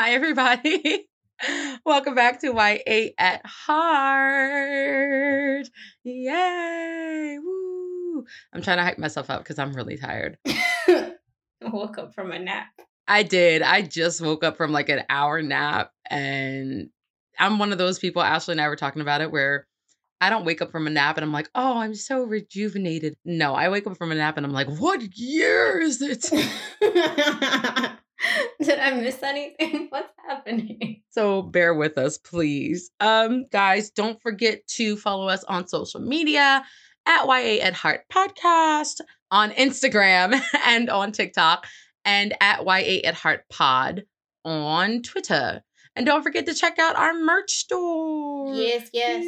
Hi, everybody. Welcome back to YA at Heart. Yay. Woo. I'm trying to hype myself up because I'm really tired. Woke up from a nap. I did. I just woke up from like an hour nap and I'm one of those people, Ashley and I were talking about it, where I don't wake up from a nap and I'm like, oh, I'm so rejuvenated. No, I wake up from a nap and I'm like, what year is it? Did I miss anything? What's happening? So bear with us, please. Um, guys, don't forget to follow us on social media at YA at Heart Podcast on Instagram and on TikTok, and at YA at Heart Pod on Twitter. And don't forget to check out our merch store. Yes, yes.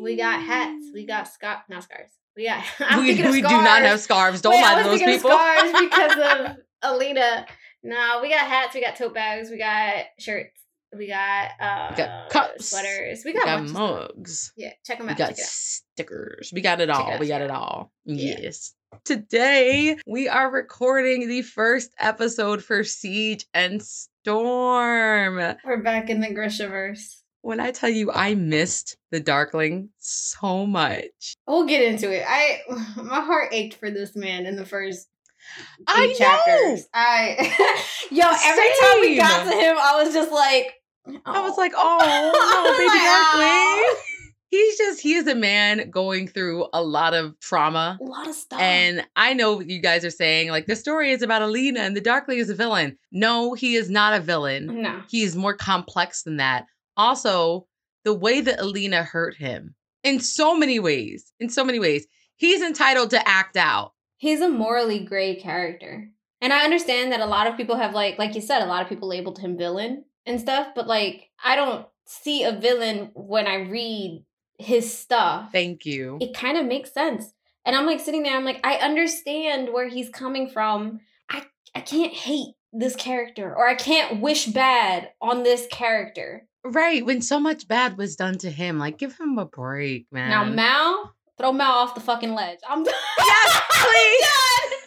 We got hats. We got scar not scarves. We got I'm we thinking of we do not have scarves. scarves. Don't Wait, lie to those people. Scarves because of Alina. No, we got hats, we got tote bags, we got shirts, we got uh We got cups. sweaters, we we got, got of stuff. mugs. Yeah, check them out. We got check it out. stickers. We got it all. it out, we got it it all. Yeah. Yes. Today, we are recording the first episode for Siege and Storm. We're back in the Grishaverse. When I tell you I missed the Darkling so much. We'll get into it. I my heart ached for this man in the first I know. chapters. I yo, every time we got to him, I was just like I was "Oh." like, oh, no, baby like, Darkling. Oh. He's just, he is a man going through a lot of trauma. a lot of stuff. And I know what you guys are saying, like, the story is about Alina and the Darkling is a villain. No, he is not a villain. no. He is more complex than that. Also, the way that Alina hurt him in so many ways, in so many ways, he's entitled to act out. He's a morally gray character. And I understand that a lot of people have like like you said, a lot of people labeled him villain and stuff, but like I don't see a villain when I read his stuff. Thank you. it kind of makes sense. And I'm like sitting there, I'm like, I understand where he's coming from. I I can't hate this character or I can't wish bad on this character. Right. When so much bad was done to him, like, give him a break, man. Now Mal, throw Mal off the fucking ledge. I'm done. Yes, please. I'm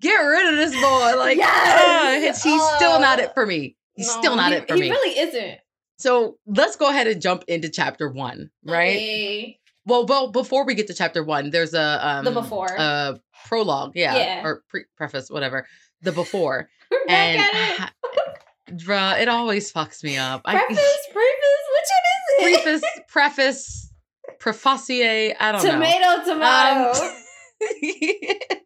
Get rid of this boy. Like, Yes! uh, he's still not Uh, it for me. He's done. still not he, it for he me. He really isn't. So let's go ahead and jump into chapter one, right? Okay. Well, well, before we get to chapter one, there's a um The before. a prologue, yeah, Yeah. or pre- preface, whatever. The before, We're back and at it. bruh, it always fucks me up. Preface, preface, which one is it? preface, preface, prefacier. I don't know. tomato, tomato. Um,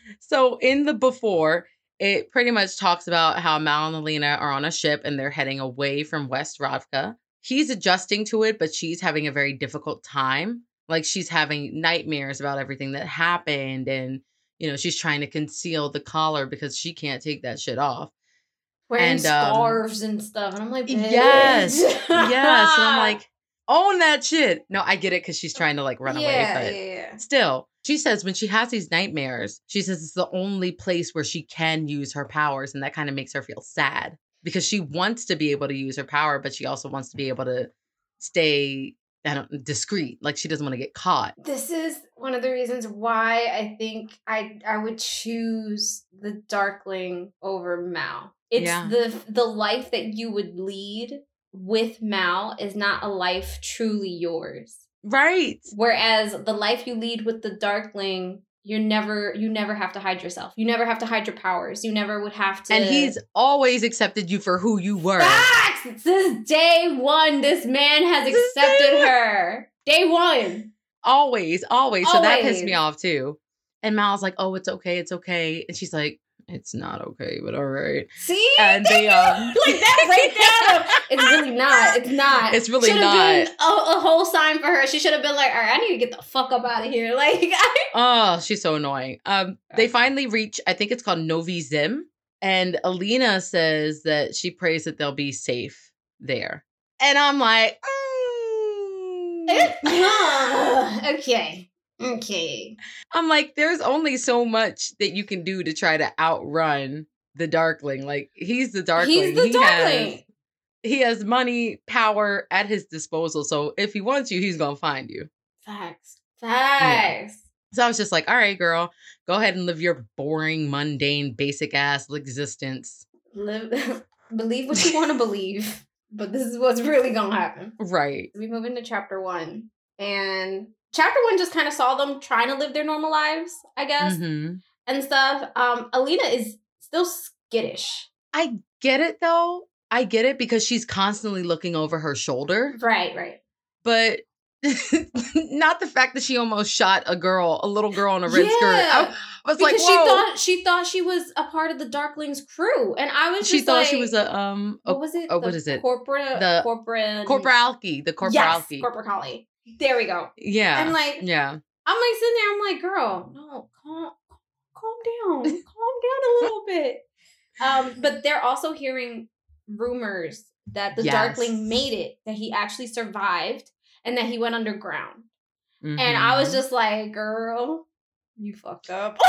so in the before, it pretty much talks about how Mal and Alina are on a ship and they're heading away from West Ravka. He's adjusting to it, but she's having a very difficult time. Like she's having nightmares about everything that happened, and you know she's trying to conceal the collar because she can't take that shit off. Wearing and, um, scarves and stuff. And I'm like, Yes, yes, and I'm like, own that shit. No, I get it because she's trying to like run yeah, away, but yeah, yeah. Still, she says when she has these nightmares, she says it's the only place where she can use her powers. And that kind of makes her feel sad because she wants to be able to use her power, but she also wants to be able to stay I don't, discreet. Like she doesn't want to get caught. This is one of the reasons why I think I I would choose the Darkling over Mal. It's Yeah. the the life that you would lead with Mal is not a life truly yours. Right. Whereas the life you lead with the Darkling, you're never you never have to hide yourself. You never have to hide your powers. You never would have to And he's always accepted you for who you were. Facts! This day one, this man has day accepted one. her. Day one. Always, always. So that pissed me off too. And Mal's like, oh, it's okay, it's okay. And she's like, it's not okay, but all right. See? And they, um, like that right there. It's really not. It's not. It's really Should've not. A, a whole sign for her. She should have been like, all right, I need to get the fuck up out of here. Like, I, Oh, she's so annoying. Um, they finally reach, I think it's called Novi Zim, and Alina says that she prays that they'll be safe there. And I'm like, mm. okay. Okay. I'm like, there's only so much that you can do to try to outrun the Darkling. Like, he's the Darkling. He's the he Darkling. Has, he has money, power at his disposal. So if he wants you, he's gonna find you. Facts. Facts. So I was just like, all right, girl, go ahead and live your boring, mundane, basic ass existence. Live believe what you want to believe, but this is what's really gonna happen. Right. We move into chapter one, and chapter one just kind of saw them trying to live their normal lives, I guess, hmm and stuff. Um, Alina is still skittish. I get it though. I get it because she's constantly looking over her shoulder, Right, right. but not the fact that she almost shot a girl, a little girl in a red skirt. Yeah. I was Because like, she thought she thought she was a part of the Darklings crew, and I was she just thought she was a um a what was it? oh, what is it? Corporate, The corporate, corporalki, the corporalki. Yes. There we go. yeah. And like, yeah. I'm like sitting there. I'm like, girl, no, calm, calm down, calm down a little bit. Um, but they're also hearing rumors that the Yes. Darkling made it, that he actually survived, and that he went underground. And I was Mhm. just like, girl, you fucked up.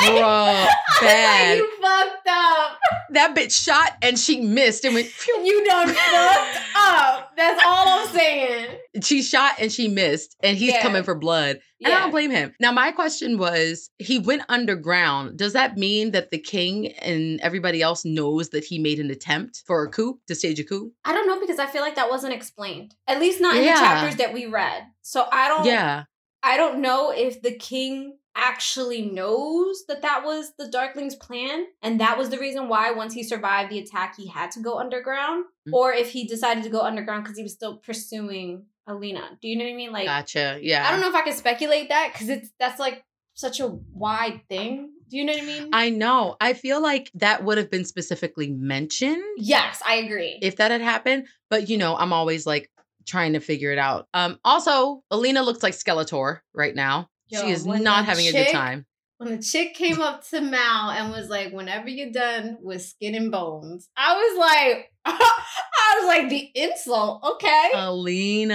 Like, Bruh, I was like, bad. you fucked up. that bitch shot and she missed and went phew. You done fucked up. That's all I'm saying. she shot and she missed and he's Yeah. coming for blood and i don't blame him now my question was he went underground does that mean that the king and everybody else knows that he made an attempt for a coup to stage a coup I don't know because I feel like that wasn't explained. At least not in Yeah. the chapters that we read. So I don't yeah I don't know if the king actually knows that that was the Darkling's plan and that was the reason why once he survived the attack he had to go underground Mm. or if he decided to go underground cuz he was still pursuing Alina. Do you know what I mean? Like gotcha yeah I don't know if I can speculate that cuz it's that's like such a wide thing. Do you know what I mean? i know i feel like that would have been specifically mentioned yes, I agree. if that had happened but you know i'm always like trying to figure it out um also alina looks like skeletor right now Yo, she is not having a good time when the chick came up to Mal and was like, "Whenever you're done with skin and bones," I was like, I was like, the insult, okay? Alina.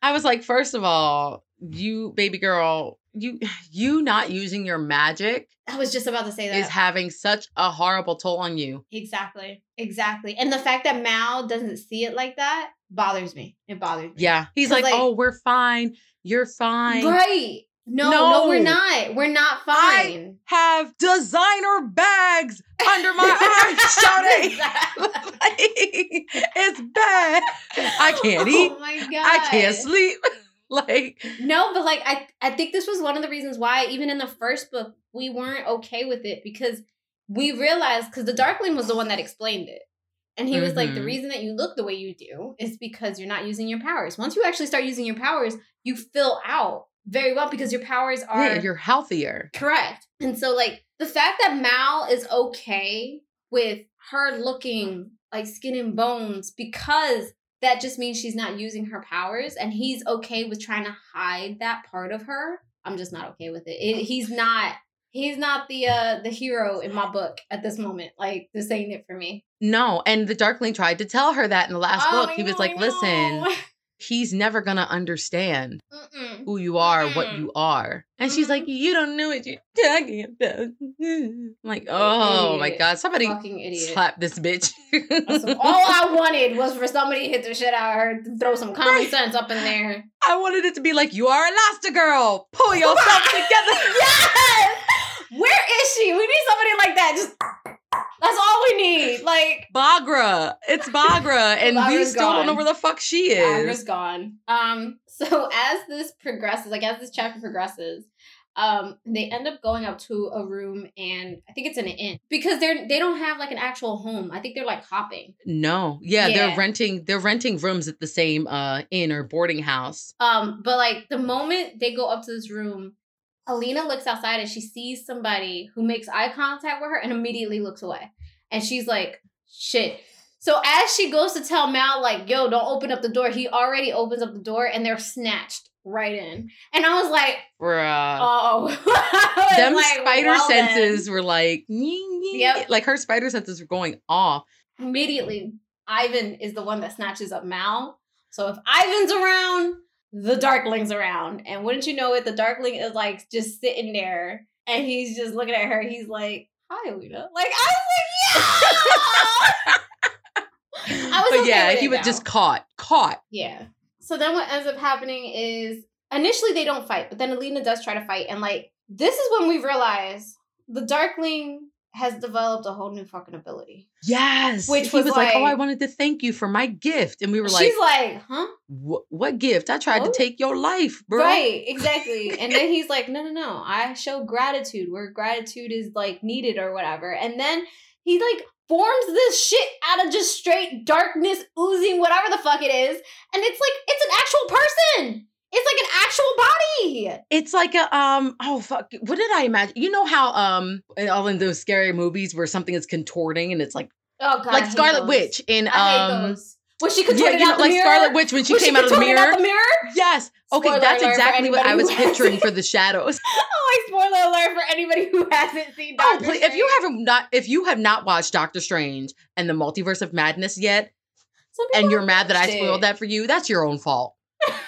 I was like, first of all, you baby girl, you you not using your magic I was just about to say that. is having such a horrible toll on you. exactly, exactly. And the fact that Mal doesn't see it like that bothers me. It bothers me. Yeah. he's like, like- "Oh, we're fine. You're fine." right. No, no, we're not. We're not fine I- Have designer bags under my arms, shouting. It's bad. I can't oh eat. Oh my god. I can't sleep. like, No, but like I I think this was one of the reasons why even in the first book we weren't okay with it because we realized because the Darkling was the one that explained it. And he was like, the Mhm. reason that you look the way you do is because you're not using your powers. Once you actually start using your powers, you fill out very well because your powers are yeah, you're healthier. correct. And so like the fact that Mal is okay with her looking like skin and bones because that just means she's not using her powers and he's okay with trying to hide that part of her i'm just not okay with it, it he's not he's not the uh the hero in my book at this moment like this ain't it for me No, and the Darkling tried to tell her that in the last Oh, book. He I was like, "Listen, know. He's never gonna understand Mm-mm. who you are, what Mm-mm. you are." And she's like, mm-hmm. "You don't know what you're talking about." I'm like, "Oh my god, somebody slap this bitch!" That's all I wanted was for somebody to hit the shit out of her, to throw some common Right. sense up in there. I wanted it to be like, "You are Elastigirl. Pull yourself together." yes! Where is she? We need somebody like that. Just that's all we need. Like Bagra, it's Bagra, and we Bagra's still don't know where the fuck she is. gone. Um, so as this progresses, like as this chapter progresses, um, they end up going up to a room and I think it's an inn. Because they're they don't have like an actual home. I think they're like hopping. No, yeah, Yeah. they're renting. They're renting rooms at the same uh inn or boarding house. Um, but like the moment they go up to this room, Alina looks outside and she sees somebody who makes eye contact with her and immediately looks away. And she's like, shit. So as she goes to tell Mal, like, yo, don't open up the door, he already opens up the door and they're snatched right in. And I was like, Bruh. oh. Them like, spider well then. senses were like, "Nying, nying." Yep. like her spider senses were going off. Immediately, Ivan is the one that snatches up Mal. So if Ivan's around, the Darkling's around. And wouldn't you know it, the Darkling is like just sitting there and he's just looking at her. He's like, Hi, Alina. Like, I was like, Yeah! I was but okay yeah, he was now. just caught, caught. Yeah. So then what ends up happening is initially they don't fight, but then Alina does try to fight. And like, this is when we realize the Darkling has developed a whole new fucking ability. Yes. Which he was was like, "Oh, I wanted to thank you for my gift," and we were like, She's like, huh? "What gift? I tried to oh. take your life, bro." Right, exactly. and then he's like, no, no, no. I show gratitude where gratitude is like needed or whatever. And then he like forms this shit out of just straight darkness oozing whatever the fuck it is. And it's like, it's an actual person. It's like an actual body. It's like a um oh fuck what did I imagine? You know how um all in those scary movies where something is contorting and it's like Oh god. I like Scarlet those. Witch in I um. When she could yeah, you know, like mirror. Scarlet Witch when she When came out of the mirror. Out the mirror. Yes. Okay, Spoiler that's exactly what I was picturing for the shadows. Oh, like spoiler alert for anybody who hasn't seen Oh, Doctor please, if you haven't not if you have not watched Doctor Strange and the Multiverse of Madness yet, and you're mad that I spoiled it. that for you, that's your own fault.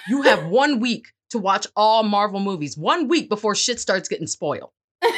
You have one week to watch all Marvel movies. One week before shit starts getting spoiled. Some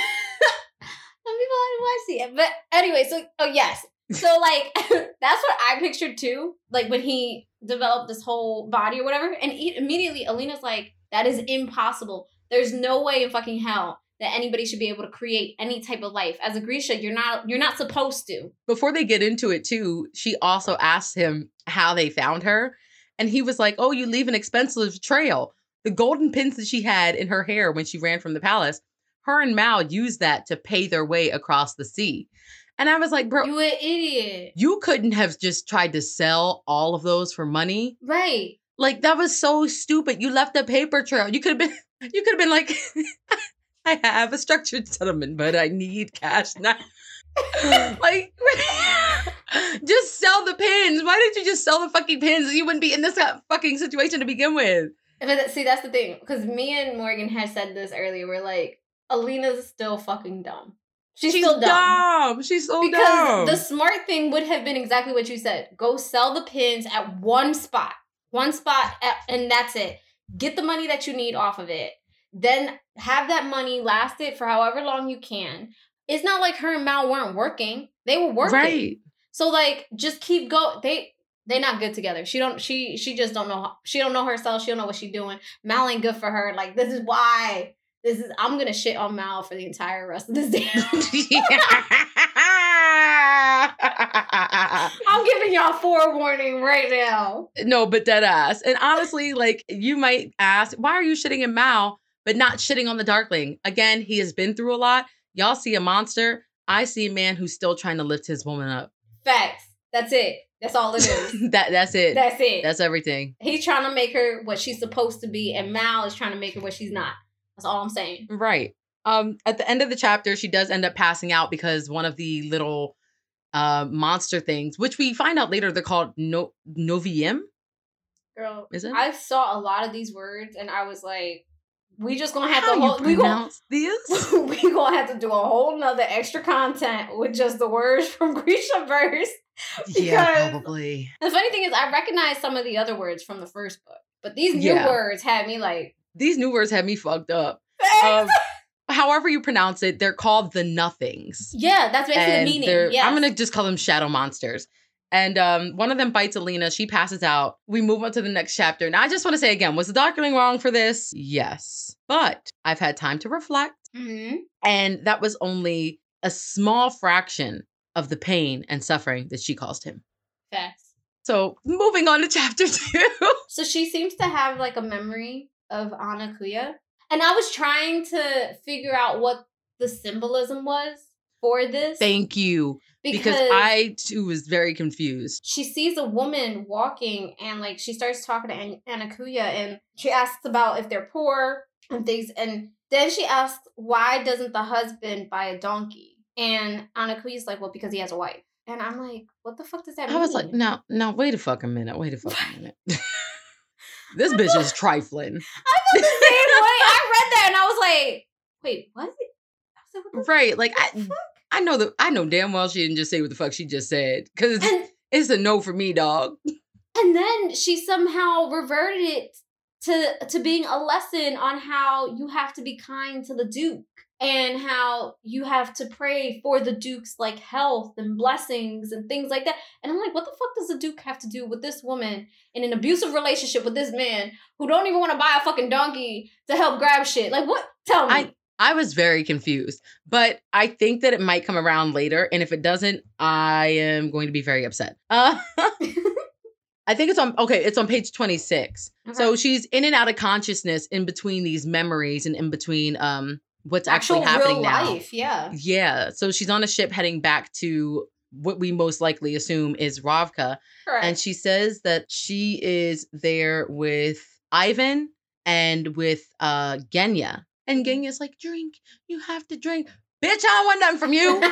people haven't watched it. But anyway, so oh yes. So like that's what I pictured too. Like when he developed this whole body or whatever. And he, immediately Alina's like, that is impossible. There's no way in fucking hell that anybody should be able to create any type of life. As a Grisha, you're not you're not supposed to. Before they get into it too, she also asked him how they found her. And he was like, Oh, you leave an expensive trail. The golden pins that she had in her hair when she ran from the palace, her and Mal used that to pay their way across the sea. And I was like, bro, You an idiot. you couldn't have just tried to sell all of those for money. Right. Like that was so stupid. You left a paper trail. You could have been you could have been like I have a structured settlement, but I need cash now. like just sell the pins. Why didn't you just sell the fucking pins? You wouldn't be in this fucking situation to begin with. But see, that's the thing. Because me and Morgan had said this earlier. We're like, Alina's still fucking dumb. She's, She's still dumb. dumb. She's so because dumb. Because the smart thing would have been exactly what you said. Go sell the pins at one spot, one spot, at, and that's it. Get the money that you need off of it. Then have that money last it for however long you can. It's not like her and Mal weren't working; they were working. right. So like, just keep go. They they not good together. She don't. She she just don't know. She don't know herself. She don't know what she's doing. Mal ain't good for her. Like this is why. This is. I'm gonna shit on Mal for the entire rest of this day. I'm giving y'all forewarning right now. no, but dead ass. And honestly, like you might ask, why are you shitting in Mal, but not shitting on the Darkling? Again, he has been through a lot. Y'all see a monster. I see a man who's still trying to lift his woman up. Facts. That's it. That's all it is. that that's it. That's it. That's everything. He's trying to make her what she's supposed to be, and Mal is trying to make her what she's not. That's all I'm saying. Right. Um, at the end of the chapter, she does end up passing out because one of the little uh monster things, which we find out later, they're called no Noviem. Girl, Is it? I saw a lot of these words, and I was like, "We just gonna have How to you hold. We gonna this? we gonna have to do a whole nother extra content with just the words from Grisha verse. yeah, probably. The funny thing is, I recognize some of the other words from the first book, but these new Yeah. words had me like, These new words had me fucked up. Um, however you pronounce it, they're called the Nothings. yeah, that's basically the meaning. I'm gonna just call them shadow monsters. And um, one of them bites Alina. She passes out. We move on to the next chapter. Now, I just want to say again, was the Darkling wrong for this? Yes, but I've had time to reflect, Mhm. and that was only a small fraction of the pain and suffering that she caused him. Facts. So, moving on to chapter two. So she seems to have like a memory of Ana Kuya. And I was trying to figure out what the symbolism was for this. Thank you, because, I too was very confused. she sees a woman walking and like she starts talking to An- Ana Kuya and she asks about if they're poor and things and then she asks why doesn't the husband buy a donkey and Ana Kuya's like well because he has a wife and I'm like what the fuck does that mean I was like, no, no, wait a fucking minute, wait a fucking minute. this bitch is trifling. I felt the same way I read that and I was like wait what Right. Like? I I know that I know damn well she didn't just say what the fuck she just said. Cause it's, it's a no for me, dog. and then she somehow reverted it to to being a lesson on how you have to be kind to the duke and how you have to pray for the duke's like health and blessings and things like that and i'm like what the fuck does the duke have to do with this woman in an abusive relationship with this man who don't even want to buy a fucking donkey to help grab shit like what tell me I- I was very confused, but I think that it might come around later. And if it doesn't, I am going to be very upset. Uh, I think it's on, okay, it's on page 26. So she's in and out of consciousness in between these memories and in between um what's actually happening now. life, yeah. Yeah. So she's on a ship heading back to what we most likely assume is Ravka. Correct. And she says that she is there with Ivan and with uh Genya. And Genya's like, drink. You have to drink. Bitch, I don't want nothing from you.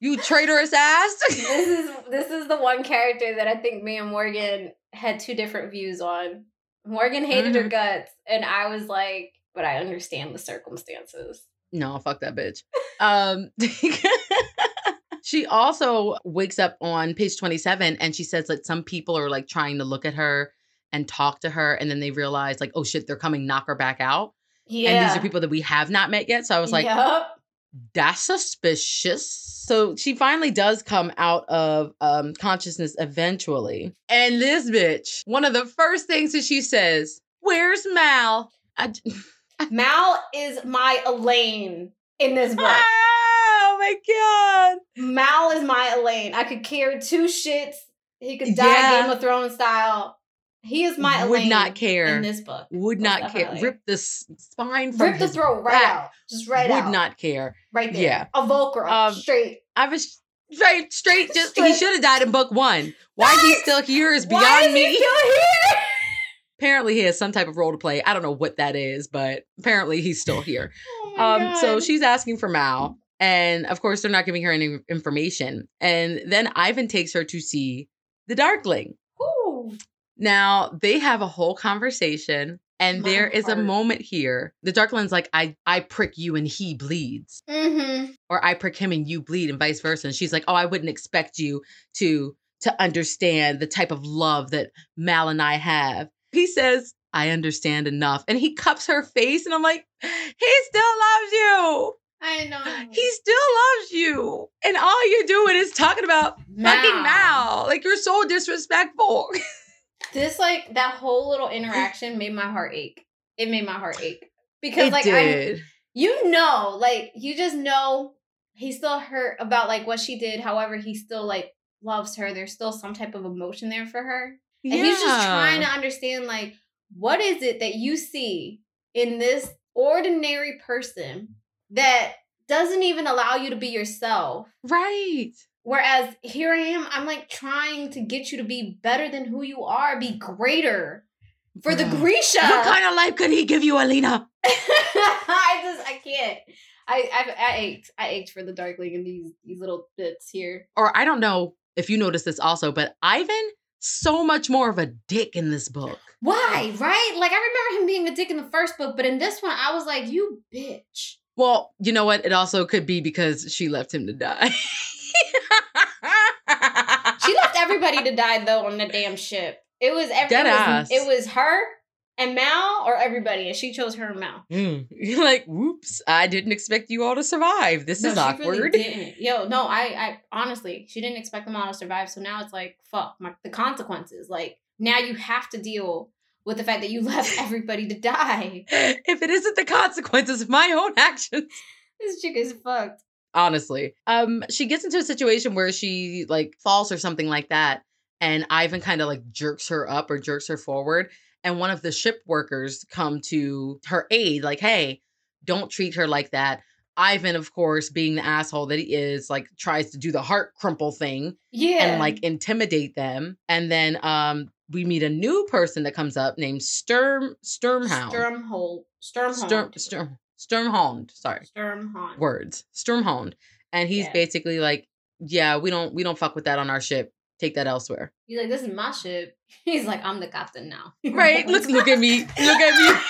you traitorous ass. this is this is the one character that I think me and Morgan had two different views on. Morgan hated her Mhm. guts, and I was like, but I understand the circumstances. no, fuck that bitch. Um She also wakes up on page 27 and she says that some people are like trying to look at her and talk to her and then they realize like oh shit they're coming knock her back out Yeah. and these are people that we have not met yet so I was like Yup. that's suspicious. So she finally does come out of um, consciousness eventually. And this bitch, one of the first things that she says, Where's Mal? I Mal is my Elaine in this book. oh my God. Mal is my Elaine. I could care two shits. He could die Yeah. Game of Thrones style. He is my Would Elaine not care. in this book. Would not care. Rip the spine from Rip the throat right out. Just right Would out. Would not care. right there. yeah. A Volcra. Um, straight. I was straight, straight. Just he should have died in book one. Why he's still here is beyond Why is me. he still here? apparently he has some type of role to play. I don't know what that is, but apparently he's still here. Oh um, so she's asking for Mal, and of course they're not giving her any information. And then Ivan takes her to see the Darkling. Now they have a whole conversation, and My there is a moment here. The Darkling's like, "I I prick you and he bleeds." Mm-hmm. or I prick him and you bleed and vice versa. And she's like, Oh, I wouldn't expect you to to understand the type of love that Mal and I have. He says, I understand enough. And he cups her face, and I'm like, he still loves you. I know. He still loves you. And all you're doing is talking about fucking Mal. Like you're so disrespectful. This like that whole little interaction made my heart ache. It made my heart ache because it like I, you know, like you just know he's still hurt about like what she did. However, he still like loves her. There's still some type of emotion there for her, and he's just trying to understand like what is it that you see in this ordinary person that doesn't even allow you to be yourself. Right. Whereas here I am, I'm like trying to get you to be better than who you are, be greater for the. Grisha. What kind of life could he give you, Alina? I just I can't. I I I ached. I ached for the Darkling in these these little bits here. Or I don't know if you noticed this also, but Ivan, so much more of a dick in this book. Why? Right? Like I remember him being a dick in the first book, but in this one, I was like, "You bitch." Well, you know what? It also could be because she left him to die. She left everybody to die though on the damn ship. It was every, Dead it, was, ass. it was her and Mal or everybody, and she chose her and Mal. Mm. You're like, whoops, I didn't expect you all to survive. This No, is awkward. Really didn't. Yo, no, I, I honestly, she didn't expect them all to survive. So now it's like, fuck, my, the consequences. Like now you have to deal with the fact that you left everybody to die. if it isn't the consequences of my own actions. This chick is fucked. Honestly. Um, she gets into a situation where she like falls or something like that, and Ivan kind of like jerks her up or jerks her forward. And one of the ship workers come to her aid, like, hey, don't treat her like that. Ivan, of course, being the asshole that he is, like tries to do the heart crumple thing Yeah. and like intimidate them. And then um we meet a new person that comes up named Sturm Sturmhound. Sturmhold. Sturm Sturmhold. Sturm Sturmhound. Sorry. Sturmhond. Words. Sturmhound. And he's Yeah. basically like, yeah, we don't we don't fuck with that on our ship. Take that elsewhere. He's like, this is my ship. He's like, I'm the captain now. Right? look look at me. Look at me.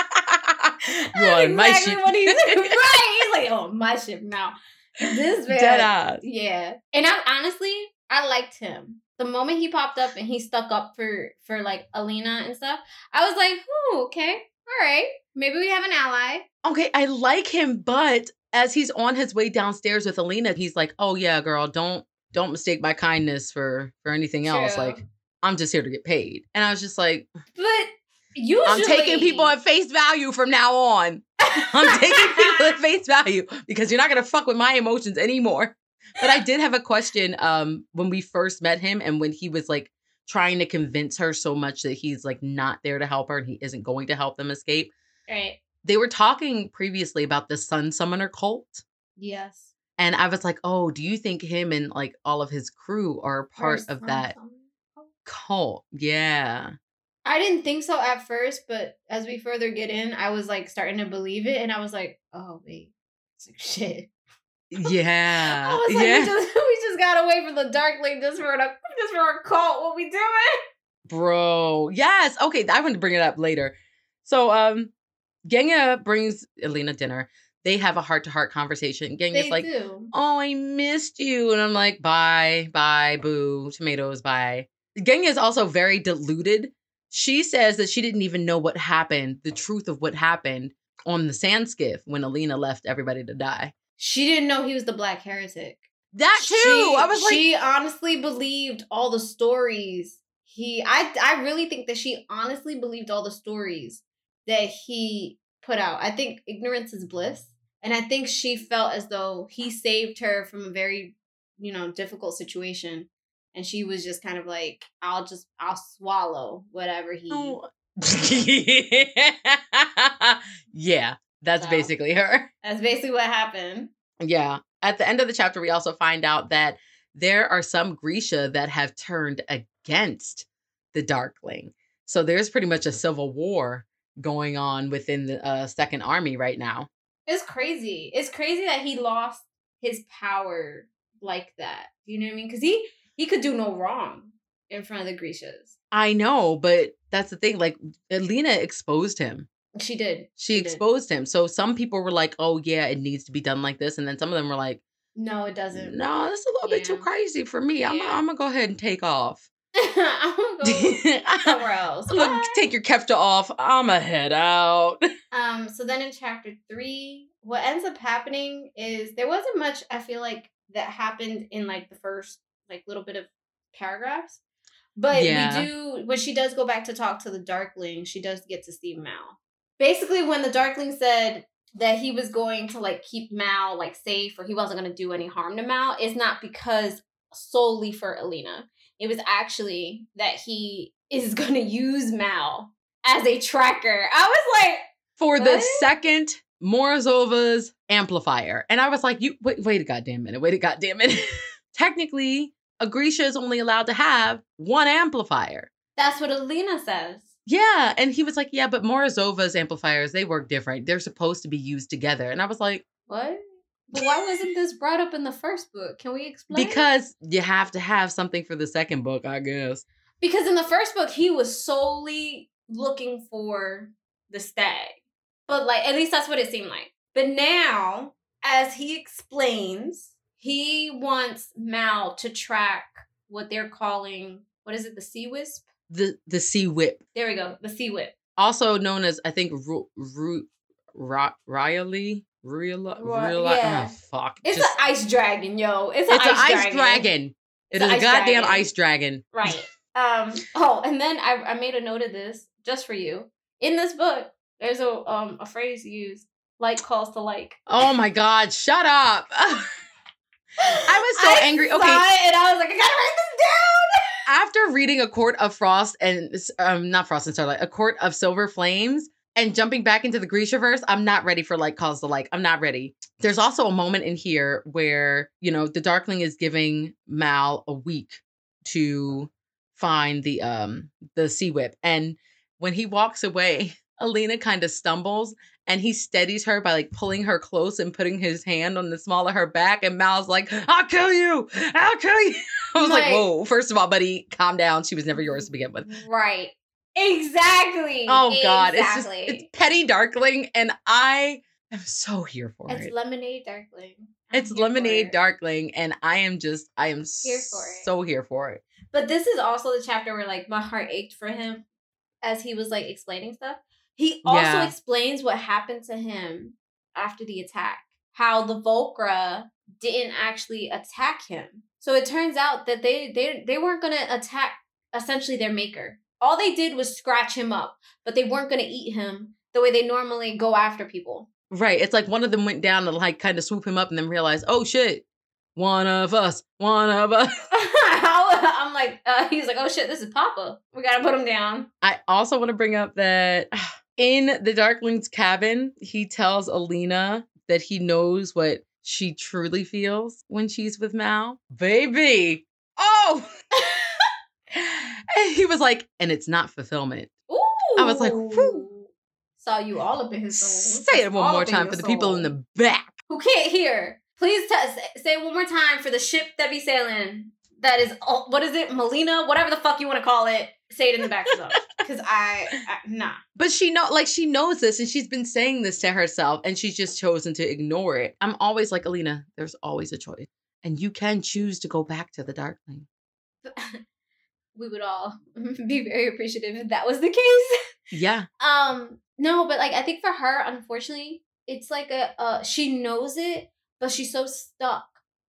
you on my exactly ship. what he said. right. He's like, oh, my ship now. This man. Dead ass. Yeah. And I honestly, I liked him. The moment he popped up and he stuck up for for like Alina and stuff, I was like, "Oh, okay, all right, maybe we have an ally." Okay, I like him, but as he's on his way downstairs with Alina, he's like, "Oh yeah, girl, don't don't mistake my kindness for for anything else. Like, I'm just here to get paid." And I was just like, But Usually, I'm taking people at face value from now on. I'm taking people at face value because you're not gonna fuck with my emotions anymore. But I did have a question um when we first met him and when he was like trying to convince her so much that he's like not there to help her and he isn't going to help them escape. Right. They were talking previously about the Sun Summoner cult. Yes. And I was like, oh, do you think him and like all of his crew are part First of Sun that Summoner Cult. cult? Yeah. I didn't think so at first, but as we further get in, I was like starting to believe it, and I was like, "Oh wait, it's like shit." Yeah. I was like, yeah. we, just, we just got away from the Darkling just for a just for a cult. What we doing? Bro. Yes. Okay. I want to bring it up later. So um Genya brings Elena dinner. They have a heart to heart conversation. Genya's like, do. Oh, I missed you. And I'm like, bye, bye, boo, tomatoes, bye. Genya is also very deluded. She says that she didn't even know what happened, the truth of what happened on the sand skiff when Alina left everybody to die. She didn't know he was the Black Heretic. That too. She, I was like, she honestly believed all the stories. He, I, I really think that she honestly believed all the stories that he put out. I think ignorance is bliss, and I think she felt as though he saved her from a very, you know, difficult situation, and she was just kind of like, "I'll just, I'll swallow whatever he." Oh. yeah, that's So. basically her. That's basically what happened. Yeah. At the end of the chapter, we also find out that there are some Grisha that have turned against the Darkling. So there's pretty much a civil war going on within the uh, Second Army right now. It's crazy. It's crazy that he lost his power like that. You know what I mean? Because he he could do no wrong in front of the Grishas. I know, but that's the thing. Like, Alina exposed him. She did. She She did. exposed him. So some people were like, oh, yeah, it needs to be done like this. And then some of them were like, No, it doesn't. no, that's a little bit too crazy for me. I'm, I'm going to go ahead and take off. I'm gonna go somewhere else. Look, Bye. take your kefta off. I'ma head out. Um. So then in chapter three, what ends up happening is there wasn't much. I feel like that happened in like the first like little bit of paragraphs, but Yeah. we do when she does go back to talk to the Darkling, she does get to see Mal. Basically, when the Darkling said that he was going to like keep Mal like safe or he wasn't going to do any harm to Mal, is not because solely for Alina. It was actually that he is going to use Mal as a tracker. I was like. For the second Morozova's amplifier. And I was like, you wait, wait a goddamn minute. Wait a goddamn minute. Technically, a Grisha is only allowed to have one amplifier. That's what Alina says. Yeah. And he was like, Yeah, but Morozova's amplifiers, they work different. They're supposed to be used together. And I was like, What? But why wasn't this brought up in the first book? Can we explain? Because you have to have something for the second book, I guess. because in the first book he was solely looking for the stag. But like at least that's what it seemed like. But now, as he explains, he wants Mal to track what they're calling what is it, the sea wisp? The the sea whip. There we go, the sea whip. Also known as I think Ru Ru Ra- Riley. Ri- Rila, yeah. oh, fuck. It's Just- an ice dragon, yo. It's, it's an an ice, ice dragon. dragon. It It's is a goddamn dragon. ice dragon. Right. Um. Oh, and then I, I made a note of this just for you. In this book, there's a um a phrase used like calls to like. Oh my god, shut up. I was so I angry. Okay. and I was like, I gotta write this down. After reading A Court of Frost and um not Frost and Starlight, A Court of Silver Flames and jumping back into the Grishaverse, I'm not ready for like calls to like. I'm not ready. There's also a moment in here where, you know, the Darkling is giving Mal a week to find the um the sea whip. And when he walks away, Alina kind of stumbles and he steadies her by like pulling her close and putting his hand on the small of her back. And Mal's like, I'll kill you. I'll kill you. I was like, Like- whoa, first of all, buddy, calm down. She was never yours to begin with. Right. Exactly. Oh God. It's just it's petty darkling, and I am so here for It's it. It's lemonade darkling. I'm It's lemonade it. darkling, and I am just I am Here for it. so here for it. But this is also the chapter where like my heart ached for him as he was like explaining stuff. He also Yeah. explains what happened to him after the attack. How the Volcra didn't actually attack him. So it turns out that they they they weren't gonna attack essentially their maker. all they did was scratch him up, but they weren't going to eat him the way they normally go after people. Right. It's like one of them went down to like kind of swoop him up and then realize, oh shit, one of us, one of us. I'm like, uh, he's like, oh shit, this is Papa. We gotta put him down. I also want to bring up that in the Darkling's cabin, he tells Alina that he knows what she truly feels when she's with Mal. Baby. Oh! and he was like, and it's not fulfillment. Ooh. I was like, whew. Saw you all up in his soul. Say it one more time for the people in the back. Who can't hear. Please t- say it one more time for the ship that be sailing. That is, what is it? Melina? Whatever the fuck you want to call it. Say it in the back of Because I, I, nah. But she know, like she knows this, and she's been saying this to herself, and she's just chosen to ignore it. I'm always like Alina. There's always a choice, and you can choose to go back to the Darkling. we would all be very appreciative if that was the case. Yeah. Um. No, but like I think for her, unfortunately, it's like a uh she knows it, but she's so stuck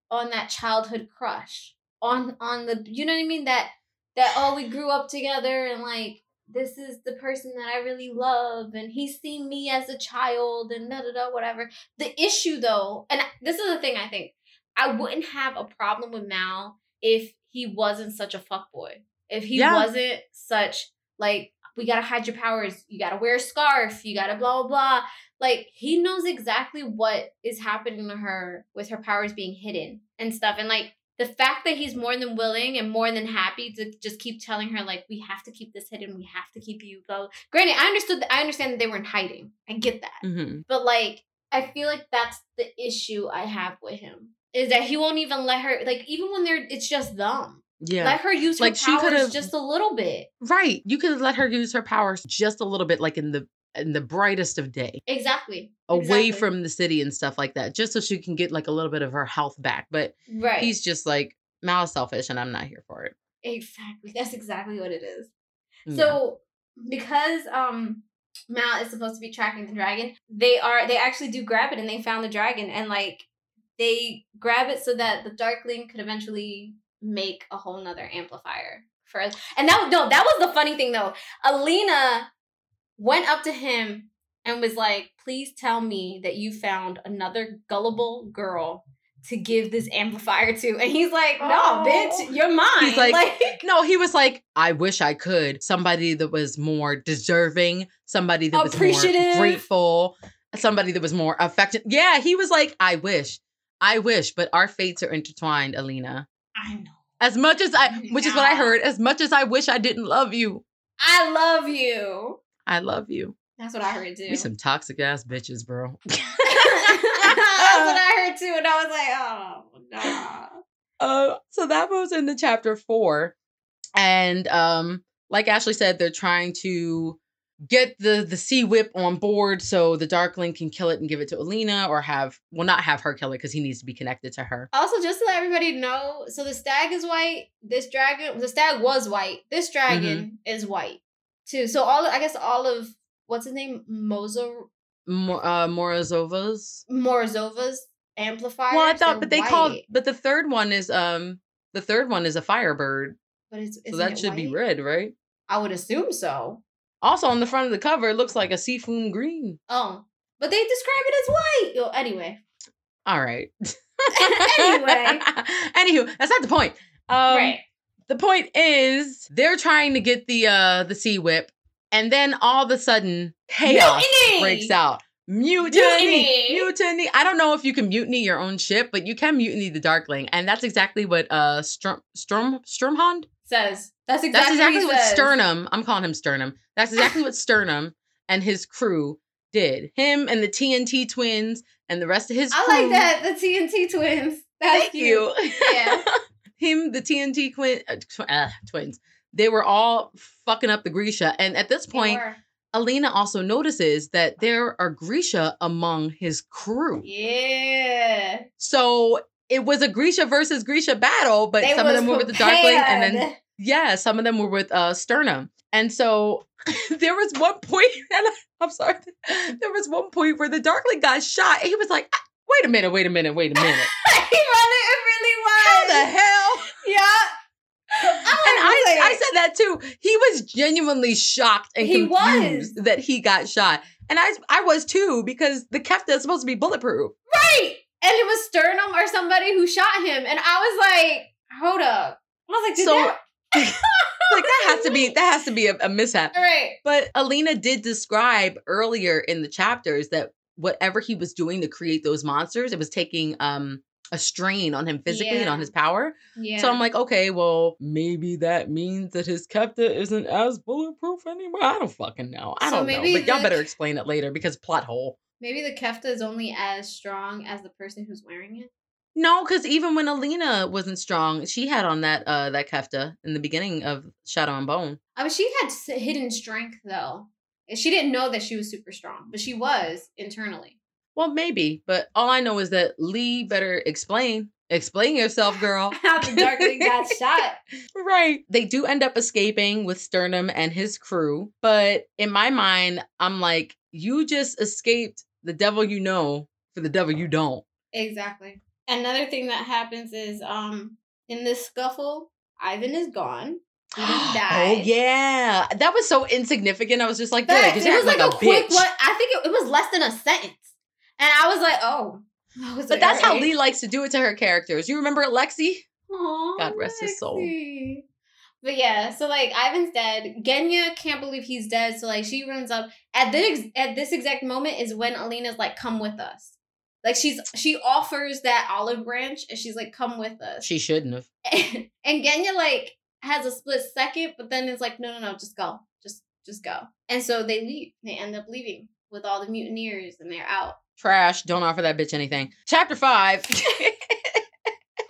on that childhood crush on on the you know what I mean that that oh we grew up together and like this is the person that I really love and he's seen me as a child and da da da whatever. The issue though, and this is the thing I think I wouldn't have a problem with Mal if he wasn't such a fuckboy. If he yeah. wasn't such like we gotta hide your powers. You gotta wear a scarf. You gotta blah blah blah. Like he knows exactly what is happening to her with her powers being hidden and stuff. And like the fact that he's more than willing and more than happy to just keep telling her like we have to keep this hidden. We have to keep you go. Granted, I understood. That, I understand that they weren't hiding. I get that. Mm-hmm. But like I feel like that's the issue I have with him is that he won't even let her like even when they're it's just them yeah. Let her use like her powers just a little bit. Right. You could let her use her powers just a little bit, like in the in the brightest of day. Exactly. Away exactly. from the city and stuff like that. Just so she can get like a little bit of her health back. But right. he's just like Mal is selfish and I'm not here for it. Exactly. That's exactly what it is. Yeah. So because um Mal is supposed to be tracking the dragon, they are they actually do grab it and they found the dragon and like they grab it so that the darkling could eventually make a whole nother amplifier for us. And that no, that was the funny thing though. Alina went up to him and was like, "Please tell me that you found another gullible girl to give this amplifier to." And he's like, "No, oh. bitch, you're mine." He's like, like, "No." He was like, "I wish I could. Somebody that was more deserving. Somebody that was more grateful." Somebody that was more affected. Yeah, he was like, I wish. I wish, but our fates are intertwined, Alina. I know. As much as I, which is what I heard, as much as I wish I didn't love you. I love you. I love you. That's what I heard too. We some toxic ass bitches, bro. That's what I heard too, and I was like, oh, nah. Uh, so that moves into chapter four, and um, like Ashley said, they're trying to get the the sea whip on board so the darkling can kill it and give it to Alina or have well not have her kill it because he needs to be connected to her. Also, just to let everybody know, so the stag is white. This dragon, the stag was white. This dragon mm-hmm. is white too. So all I guess all of what's his name, Mozo, Mo- uh, Morozovas, Morozovas amplifiers. Well, I thought, but they white. called, but the third one is um the third one is a firebird. But it's so that should white? be red, right? I would assume so. Also, on the front of the cover, it looks like a seafoam green. Oh, but they describe it as white. Oh, anyway. All right. anyway. Anywho, that's not the point. Um, right. The point is they're trying to get the uh the sea whip, and then all of a sudden chaos mutiny! breaks out. Mutiny, mutiny, mutiny. I don't know if you can mutiny your own ship, but you can mutiny the Darkling, and that's exactly what uh Strum Strum Sturmhond says. That's exactly, That's exactly what, what Sternum. I'm calling him Sternum. That's exactly what Sternum and his crew did. Him and the TNT twins and the rest of his. Crew, I like that the TNT twins. That's thank cute. you. Yeah. Him, the TNT uh, tw- uh, twins. They were all fucking up the Grisha, and at this point, Alina also notices that there are Grisha among his crew. Yeah. So it was a Grisha versus Grisha battle, but they some of them were with the Darkling, and then yeah, some of them were with uh Sternum. And so there was one point, and I, am sorry, there was one point where the Darkling got shot. and he was like, ah, wait a minute, wait a minute, wait a minute. it really well. How the hell? Yeah. Oh, and I, I said that too. He was genuinely shocked and He confused that he got shot. And I I was too because the Kefta is supposed to be bulletproof. Right. And it was Sternum or somebody who shot him. And I was like, hold up. I was like, did So- that? Like that has to be that has to be a, a mishap. All right. But Alina did describe earlier in the chapters that whatever he was doing to create those monsters, it was taking um a strain on him physically and on his power. Yeah. So I'm like, okay, well, maybe that means that his kefta isn't as bulletproof anymore. I don't fucking know. I So don't know. But y'all better explain it later because plot hole. Maybe the kefta is only as strong as the person who's wearing it. No, because even when Alina wasn't strong, she had on that uh that Kefta in the beginning of Shadow and Bone. I mean, she had hidden strength though. She didn't know that she was super strong, but she was internally. Well, maybe, but all I know is that Leigh better explain. Explain yourself, girl. How the Darkling got shot. Right. They do end up escaping with Sternum and his crew, but in my mind, I'm like, you just escaped the devil you know for the devil you don't. Exactly. Another thing that happens is um in this scuffle, Ivan is gone. He didn't oh yeah, that was so insignificant. I was just like, because It was like, a, quick bitch. one. I think it, it was less than a sentence. And I was like, oh. Was But that's how. Leigh likes to do it to her characters. You remember Lexi? Aw, God rest his soul. But yeah, so like Ivan's dead. Genya can't believe he's dead. So like she runs up at this at this exact moment is when Alina's like, "Come with us." Like she's she offers that olive branch and she's like, "Come with us." She shouldn't have. and Genya like has a split second, but then it's like, "No, no, no, just go, just just go." And so they leave. They end up leaving with all the mutineers, and they're out. Trash. Don't offer that bitch anything. Chapter five.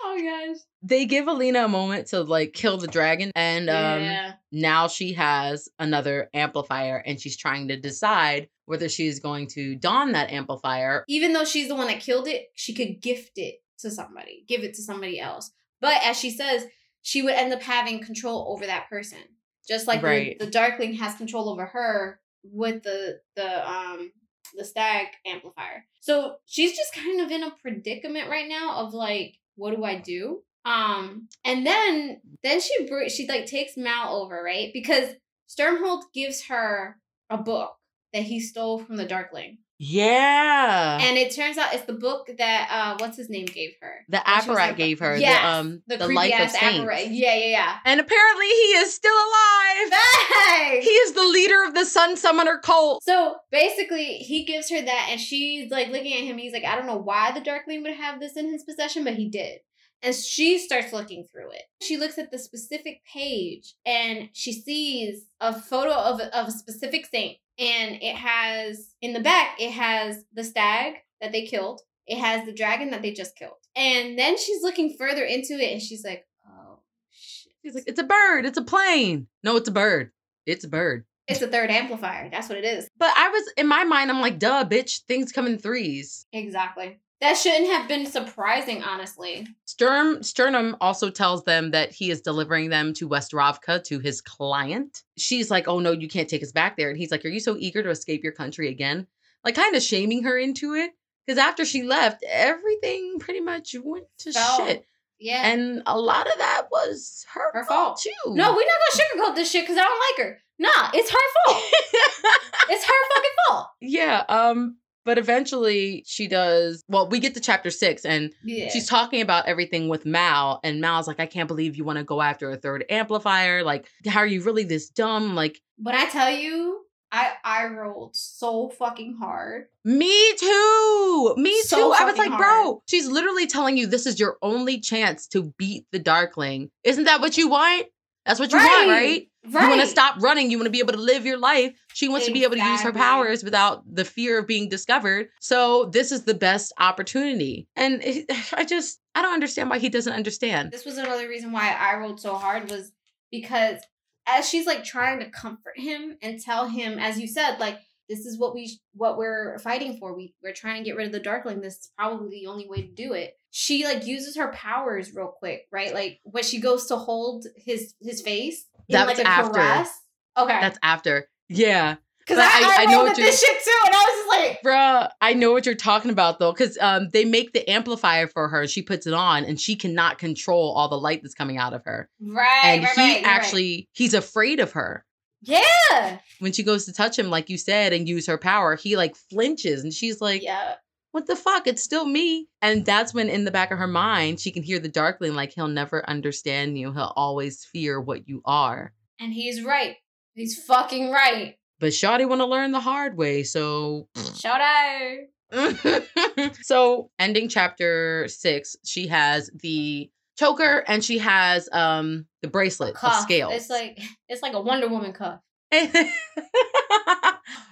Oh gosh. they give Alina a moment to like kill the dragon, and um, yeah. now she has another amplifier, and she's trying to decide whether she's going to don that amplifier. even though she's the one that killed it, she could gift it to somebody, give it to somebody else. But as she says, she would end up having control over that person, just like Right. the, the Darkling has control over her with the the um the stag amplifier. So she's just kind of in a predicament right now of like, what do I do? Um, and then then she she like takes Mal over right because Sturmhold gives her a book that he stole from the Darkling. Yeah, And it turns out it's the book that uh what's his name gave her. the apparat like- gave her Yes, the um The, the, life of saints. apparat. Yeah, yeah, And apparently, he is still alive. yeah. He is the leader of the Sun Summoner cult. So basically, he gives her that, and she's like looking at him. He's like, I don't know why the Darkling would have this in his possession, but he did. And she starts looking through it. She looks at the specific page and she sees a photo of, of a specific saint. And it has, in the back, it has the stag that they killed, it has the dragon that they just killed. And then she's looking further into it and she's like, oh, shit. He's like, it's a bird. It's a plane. No, it's a bird. It's a bird. It's a third amplifier. That's what it is. But I was in my mind, I'm like, duh, bitch. Things come in threes. Exactly. That shouldn't have been surprising, honestly. Sturm Sternum also tells them that he is delivering them to West Ravka to his client. She's like, "Oh no, you can't take us back there." And he's like, "Are you so eager to escape your country again?" Like kind of shaming her into it because after she left, everything pretty much went to Fell. shit. Yeah. And a lot of that was her, Her fault fault. too. no, we're not gonna sugarcoat this shit because I don't like her. Nah, it's her fault. it's her fucking fault. yeah. Um. But eventually, she does. Well, we get to chapter six, and Yeah. she's talking about everything with Mal, and Mal's like, I can't believe you want to go after a third amplifier. Like, how are you really this dumb? Like, When I tell you, I I rolled so fucking hard. me too. Me So too. I was like, bro, she's literally telling you this is your only chance to beat the Darkling. Isn't that what you want? That's what you want, right? Right. You want to stop running. You want to be able to live your life. She wants to be able to use her powers without the fear of being discovered. So this is the best opportunity. And it, I just, I don't understand why he doesn't understand. This was another reason why I rolled so hard was because as she's like trying to comfort him and tell him, as you said, like this is what we what we're fighting for. We we're trying to get rid of the Darkling. This is probably the only way to do it. She like uses her powers real quick, right? Like when she goes to hold his his face in That's like a after. caress. Okay. That's after. Yeah. Because I, I- I, know what this shit too, and I was just like, Bruh, I know what you're talking about though, because um, they make the amplifier for her. She puts it on, and she cannot control all the light that's coming out of her. right, and right, he right, you're right. actually, he's afraid of her. yeah, When she goes to touch him, like you said, and use her power, he like flinches, and she's like, yeah, "What the fuck? It's still me." And that's when, in the back of her mind, she can hear the Darkling, like he'll never understand you. He'll always fear what you are. and he's right. He's fucking right. But Shawty want to learn the hard way, so Shout out. so ending chapter six, she has the choker and she has um the bracelet Cuff. scales. It's like it's like a Wonder Woman cuff.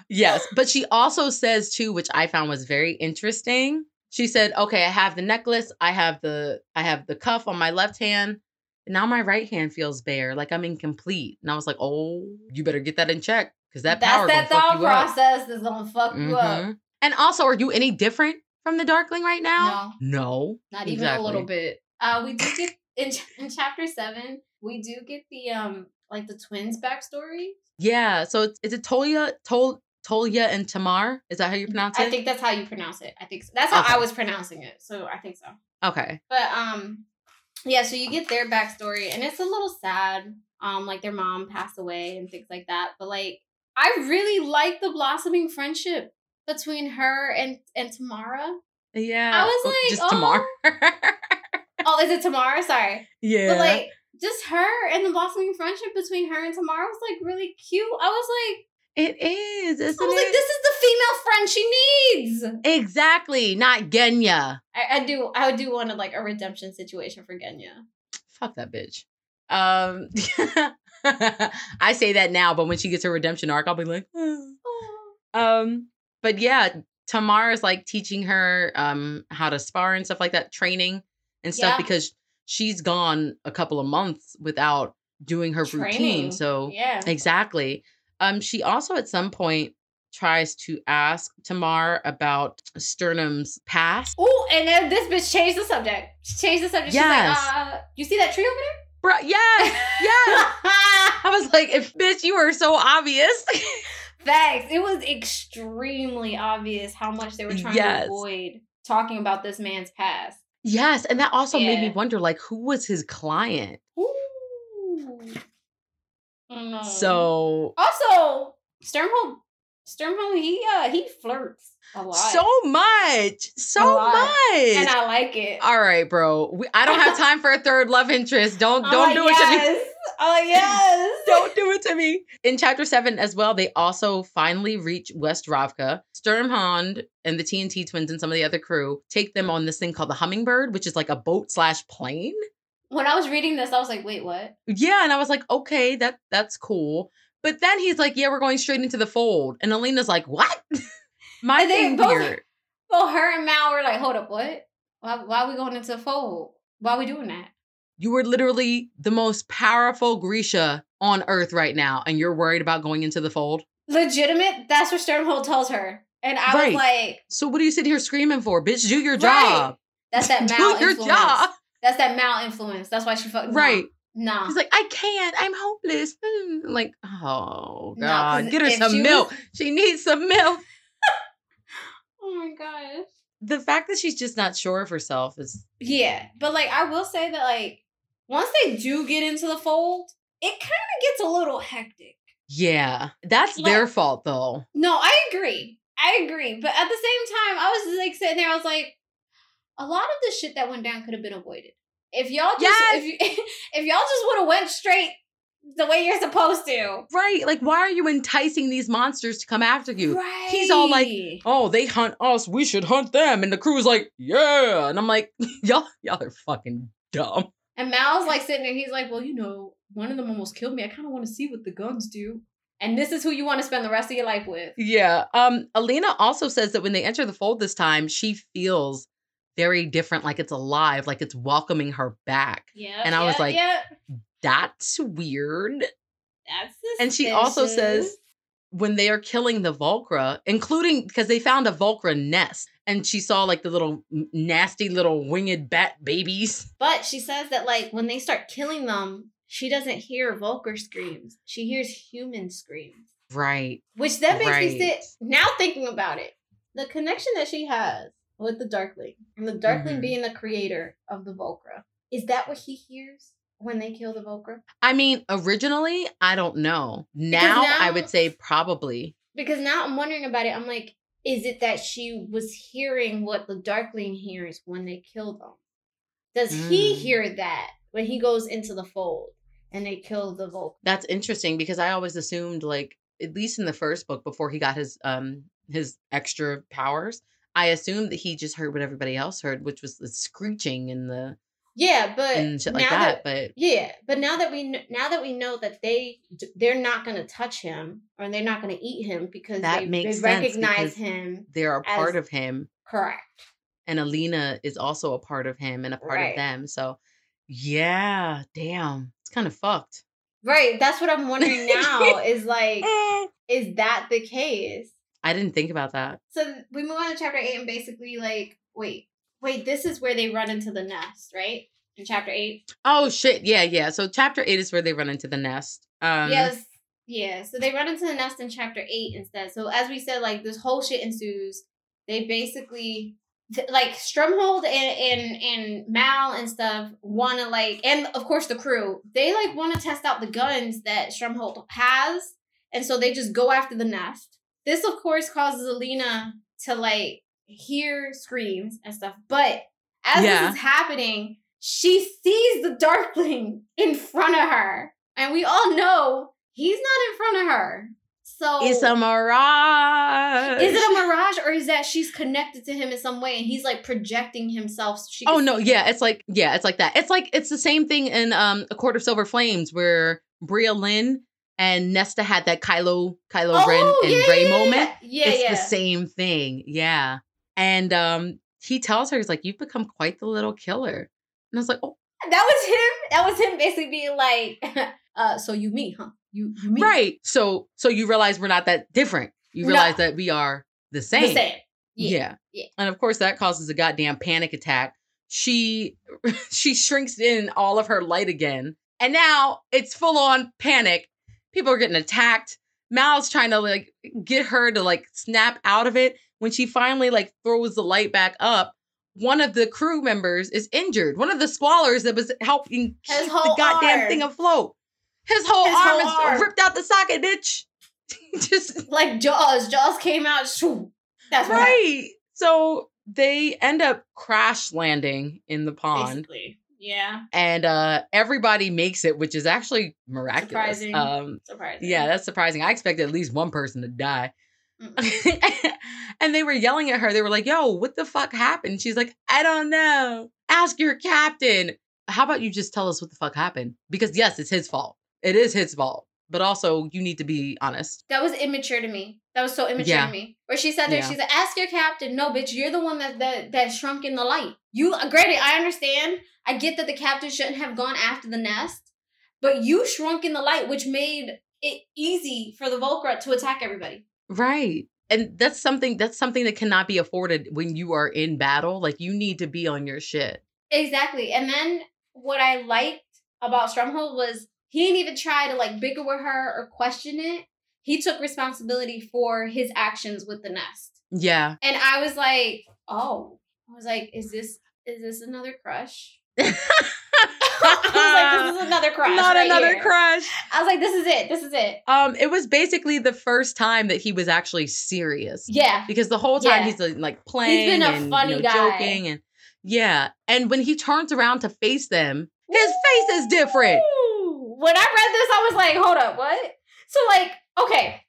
yes, but she also says too, which I found was very interesting. She said, "Okay, I have the necklace, I have the I have the cuff on my left hand, and now my right hand feels bare, like I'm incomplete." And I was like, "Oh, you better get that in check because that That's power that thought up." process that's gonna fuck you up. Mhm. And also, are you any different from the Darkling right now? No, No. not even a little bit. Uh, we do get in in chapter seven. We do get the um like the twins backstory. Yeah. So it's is it Tolya Tol Tolya and Tamar? Is that how you pronounce it? I think that's how you pronounce it. I think so. that's how Okay. I was pronouncing it. So I think so. Okay. But um, yeah. So you get their backstory, and it's a little sad. Um, like their mom passed away and things like that. But like, I really like the blossoming friendship between her and and Tamara. Yeah. I was Oh, like, just oh. Tamar. Oh, is it Tamara? Sorry. yeah. But like just her and the blossoming friendship between her and Tamara was like really cute. I was like, it is, isn't I was it? like, this is the female friend she needs. exactly. Not Genya. I, I do I do want to like a redemption situation for Genya. Fuck that bitch. Um I say that now, but when she gets her redemption arc, I'll be like, "Oh." Um, but yeah, Tamar is like teaching her um how to spar and stuff like that, training and stuff Yeah. because she's gone a couple of months without doing her routine. So Yeah. exactly. Um, she also at some point tries to ask Tamar about Sternum's past. Oh, and then this bitch changed the subject. She changed the subject. Yes. She's like, uh, you see that tree over there? Bruh, yes, yes. I was like, bitch, you are so obvious. Facts. It was extremely obvious how much they were trying Yes. to avoid talking about this man's past. yes, and that also made me wonder, like, who was his client? Ooh. I. So also Sturmhold, Sturmhold, he uh he flirts a lot, so much, so much. and I like it. All right, bro. We, I don't have time for a third love interest. Don't don't like, do it to me. yes. Oh yes. Don't do it to me. In chapter seven as well, they also finally reach West Ravka. Sturmhond and the TNT twins and some of the other crew take them on this thing called the Hummingbird, which is like a boat slash plane. When I was reading this, I was like, wait, what? Yeah, and I was like, okay, that that's cool. But then he's like, yeah, we're going straight into the fold. And Alina's like, what? My And thing both- weird. Well, her and Mal were like, hold up, what? Why, why are we going into the fold? Why are we doing that? You were literally the most powerful Grisha on earth right now, and you're worried about going into the fold. Legitimate? That's what Sternhold tells her. And I Right. was like, So what are you sitting here screaming for? Bitch, do your Right. job. that's that do Mal your influence. job. That's that Mal influence. That's why she fucked Right. Nah. He's like, I can't. I'm hopeless. I'm like, oh god, God, 'cause get her some she was- milk. She needs some milk. oh my gosh. The fact that she's just not sure of herself is Yeah, but like I will say that like once they do get into the fold, it kind of gets a little hectic. yeah. That's Like- their fault though. No, I agree. I agree, but at the same time, I was like sitting there. I was like, a lot of the shit that went down could have been avoided if y'all just Yes. if you if y'all just would have went straight the way you're supposed to. Right. Like, why are you enticing these monsters to come after you? Right. He's all like, Oh, they hunt us. We should hunt them. And the crew's like, yeah. And I'm like, y'all, y'all are fucking dumb. And Mal's like sitting there. He's like, well, you know, one of them almost killed me. I kind of want to see what the guns do. And this is who you want to spend the rest of your life with. Yeah. Um, Alina also says that when they enter the fold this time, she feels very different, like it's alive, like it's welcoming her back. Yeah. And I was like, yeah, That's weird. that's And she also says when they are killing the Volcra, including because they found a Volcra nest and she saw like the little nasty little winged bat babies. But she says that like when they start killing them, she doesn't hear Volcra screams. She hears human screams. Right. Which that makes me sit now thinking about it. The connection that she has with the Darkling, and the Darkling Mhm. being the creator of the Volcra, is that what he hears when they kill the Volcra? I mean, originally, I don't know. Now, I would say probably. Because now I'm wondering about it. I'm like, is it that she was hearing what the Darkling hears when they kill them? Does he Mm. hear that when he goes into the fold and they kill the Volcra? That's interesting because I always assumed like at least in the first book before he got his um his extra powers, I assumed that he just heard what everybody else heard, which was the screeching and the Yeah, but and shit like now that. But Yeah, but now that we now that we know that they they're not going to touch him or they're not going to eat him because That they, makes they recognize him they're a part As- of him, correct. and Alina is also a part of him and a part Right. of them. So yeah, damn, it's kind of fucked. Right, that's what I'm wondering now is like eh. is that the case? I didn't think about that. So we move on to chapter 8 and basically like wait, wait, this is where they run into the nest, right? In chapter 8. Oh shit, yeah, yeah. So chapter eight is where they run into the nest. Um, yes. Yeah, so they run into the nest in chapter 8 instead. So as we said like this whole shit ensues. They basically th- like Strumhold and and and Mal and stuff want to like and of course the crew they like want to test out the guns that Strumhold has and so they just go after the nest. This of course causes Alina to like hear screams and stuff, but as Yeah. this is happening, she sees the Darkling in front of her, and we all know he's not in front of her. So It's a mirage. is it a mirage or is that she's connected to him in some way and he's like projecting himself? So she Oh no, yeah, him? it's like yeah, it's like that. It's like it's the same thing in um A Court of Silver Flames where Briallyn and Nesta had that Kylo Kylo Ren and yeah, Rey yeah, moment. Yeah, it's yeah. the same thing. Yeah. And um he tells her he's like, You've become quite the little killer. And I was like, Oh, That was him. That was him basically being like, uh, so you me, huh? You you me. right. So so you realize we're not that different. You No. realize that we are the same. The same. Yeah. Yeah. yeah. And of course that causes a goddamn panic attack. She she shrinks in all of her light again. And now it's full on panic. People are getting attacked. Mal's trying to like get her to like snap out of it. When she finally like throws the light back up, one of the crew members is injured. One of the squallers that was helping keep the goddamn arm. thing afloat. His whole His arm whole is arm. ripped out the socket, bitch. Just Like Jaws. Jaws came out. shoo. That's right. So they end up crash landing in the pond. Basically. Yeah. And uh everybody makes it, which is actually miraculous. Surprising. Um Surprising. yeah, that's surprising. I expected at least one person to die. And they were yelling at her. They were like, yo, what the fuck happened? She's like, I don't know. Ask your captain. How about you just tell us what the fuck happened? Because yes, it's his fault. It is his fault. But also, you need to be honest. That was immature to me. That was so immature Yeah. to me. Where she said there, Yeah. she's like, "Ask your captain." No, bitch, you're the one that that that shrunk in the light. You, granted, I understand. I get that the captain shouldn't have gone after the nest, but you shrunk in the light, which made it easy for the Volcra to attack everybody. Right. And that's something that's something that cannot be afforded when you are in battle. Like you need to be on your shit. Exactly. And then what I liked about Strumhold was he didn't even try to like bicker with her or question it. He took responsibility for his actions with the nest. Yeah. And I was like, oh, I was like, is this is this another crush? I was like, this is another crush. Not right another here. crush. I was like, this is it. This is it. Um, it was basically the first time that he was actually serious. Yeah. Because the whole time Yeah. he's like, like playing been a and funny you know, guy. joking and yeah. And when he turns around to face them, his face is different. When I read this, I was like, hold up, what? So, like, okay,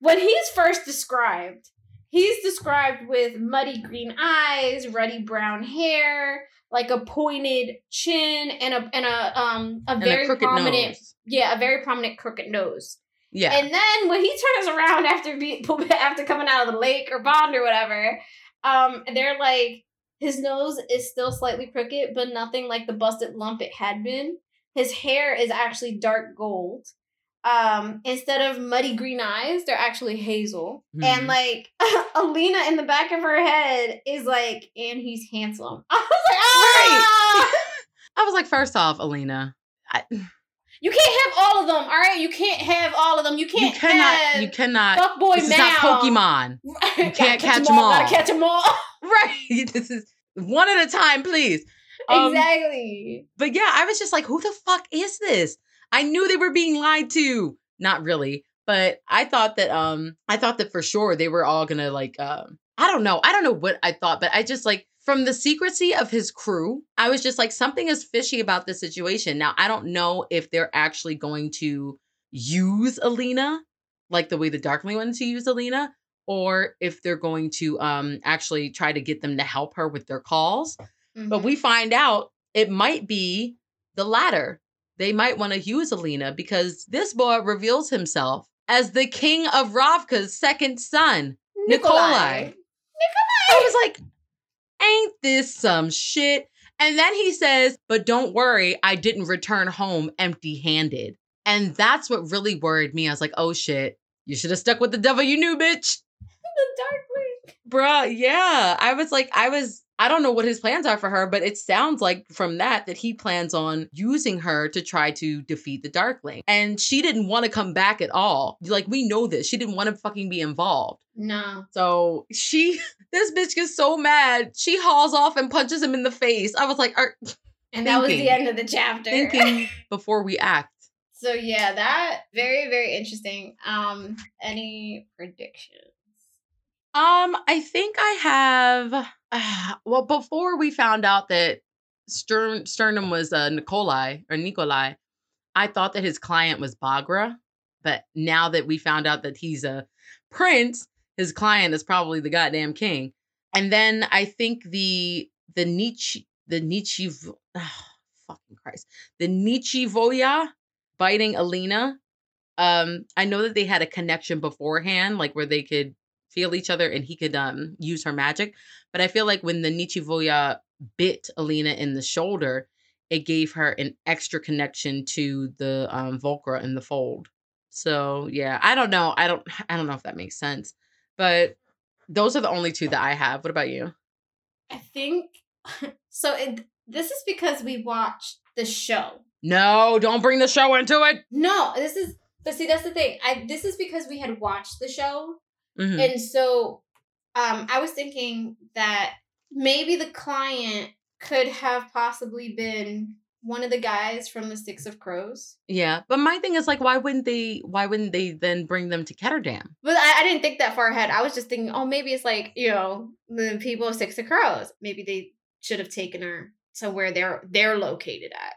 when he's first described, he's described with muddy green eyes, ruddy brown hair, like a pointed chin, and a and a um a And very a prominent nose. yeah, a very prominent crooked nose. Yeah. And then when he turns around after be after coming out of the lake or pond or whatever, um, they're like his nose is still slightly crooked, but nothing like the busted lump it had been. His hair is actually dark gold. Um, instead of muddy green eyes, they're actually hazel. And Mhm. like Alina in the back of her head is like, and he's handsome. I was like, ah! I was like, first off, Alina, I, You can't have all of them, all right? You can't have all of them. You can't you cannot. have You cannot. Fuckboy this Mal. is not Pokemon. you can't catch 'em all. Gotta catch them all. Right. This is one at a time, please. Um, exactly. But yeah, I was just like, who the fuck is this? I knew they were being lied to. Not really, but I thought that um I thought that for sure they were all gonna like um I don't know. I don't know what I thought, but I just like from the secrecy of his crew, I was just like something is fishy about this situation. Now, I don't know if they're actually going to use Alina like the way the Darkling wanted to use Alina or if they're going to um actually try to get them to help her with their calls. But Mhm. we find out it might be the latter. They might want to use Alina because this boy reveals himself as the king of Ravka's second son. Nikolai. Nikolai. I was like, ain't this some shit? And then he says, but don't worry, I didn't return home empty handed. And that's what really worried me. I was like, oh shit, you should have stuck with the devil you knew, bitch. The Darkling. Bruh, yeah. I was like, I was, I don't know what his plans are for her, but it sounds like from that that he plans on using her to try to defeat the Darkling. And she didn't want to come back at all. Like, we know this. She didn't want to fucking be involved. No. So she, this bitch gets so mad. She hauls off and punches him in the face. I was like, are And that was the end of the chapter. thinking before we act. So yeah, that very very interesting. Um, any predictions? Um, I think I have. Uh, well, before we found out that Stern Sternum was uh, Nikolai or Nikolai, I thought that his client was Baghra. But now that we found out that he's a prince, his client is probably the goddamn king. And then I think the the Nietzsche the Nietzsche oh, fucking Christ the nichevo'ya biting Alina. Um, I know that they had a connection beforehand, like where they could feel each other and he could um use her magic. But I feel like when the nichevo'ya bit Alina in the shoulder, it gave her an extra connection to the um Volcra in the fold. So yeah, I don't know. I don't I don't know if that makes sense. But those are the only two that I have. What about you? I think so. It, this is because we watched the show. No, don't bring the show into it. No, this is. But see, that's the thing. I this is because we had watched the show, Mhm. and so um, I was thinking that maybe the client could have possibly been one of the guys from the Six of Crows. Yeah, but my thing is like, why wouldn't they? Why wouldn't they then bring them to Ketterdam? But I, I didn't think that far ahead. I was just thinking, oh, maybe it's like you know the people of Six of Crows. Maybe they should have taken her to where they're they're located at.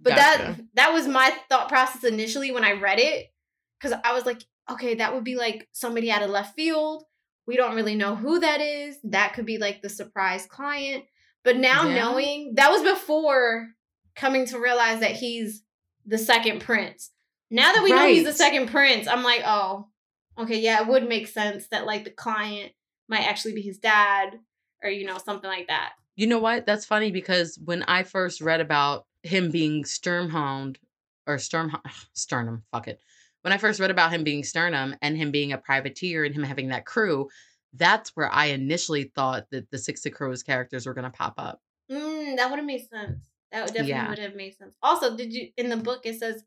But that that was my thought process initially when I read it, because I was like, okay, that would be like somebody out of left field. We don't really know who that is. That could be like the surprise client. But now Yeah. knowing that was before coming to realize that he's the second prince. Now that we know he's the second prince, I'm like, oh, okay, yeah, it would make sense that like the client might actually be his dad or you know something like that. You know what? That's funny because when I first read about him being Sturmhound or Sturm Sternum, fuck it. When I first read about him being Sternum and him being a privateer and him having that crew, that's where I initially thought that the Six of Crows characters were going to pop up. Mm, that would have made sense. That would definitely Yeah. would have made sense. Also, did you in the book it says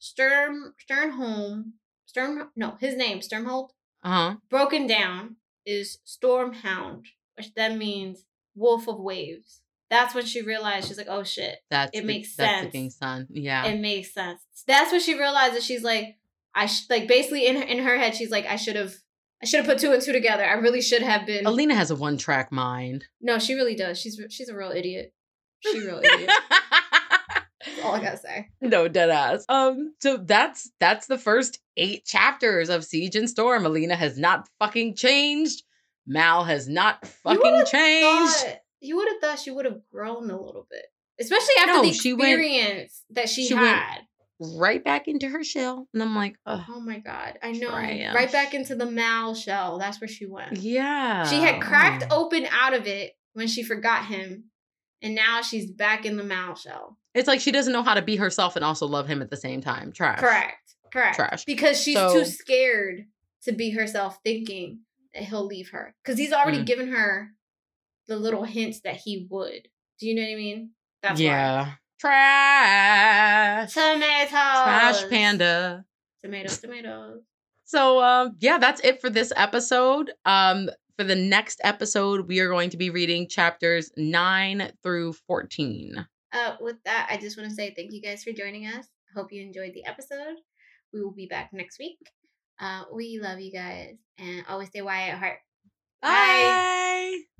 Sturm Sternholm Sturm no his name Sturmhold Uh huh. broken down is Stormhound, which then means Wolf of Waves. That's when she realized she's like, oh shit, That's It the- makes that's sense. the king's son. Yeah. it makes sense. That's when she realizes she's like, I sh- like basically in her in her head she's like, I should have. I should have put two and two together. I really should have been. Alina has a one track mind. No, she really does. She's she's a real idiot. She a real idiot. That's all I gotta say. no dead ass. Um, so that's that's the first eight chapters of Siege and Storm. Alina has not fucking changed. Mal has not fucking changed. thought you would have thought she would have grown a little bit, especially after No, the she went- experience that she, she went- had. Right back into her shell, and I'm like, oh oh my god, I know. Right back into the Mal shell. That's where she went. yeah. She had cracked Oh. open out of it when she forgot him, and now she's back in the Mal shell. It's like she doesn't know how to be herself and also love him at the same time. Trash. Correct. Correct. Trash. Because she's So- too scared to be herself, thinking that he'll leave her. Because he's already Mm. given her the little hints that he would. Do you know what I mean? That's why. Trash. Tomatoes. Trash panda. Tomatoes, tomatoes. So um yeah, that's it for this episode. Um for the next episode, we are going to be reading chapters 9 through 14. Uh, with that, I just want to say thank you guys for joining us. Hope you enjoyed the episode. We will be back next week. Uh, we love you guys and always stay YA at heart. Bye. Bye.